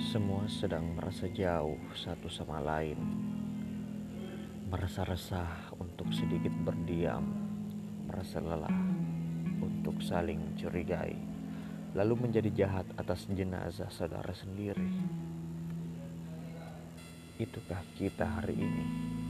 Semua sedang merasa jauh satu sama lain, merasa resah untuk sedikit berdiam, merasa lelah untuk saling curigai, lalu menjadi jahat atas jenazah saudara sendiri. Itukah kita hari ini?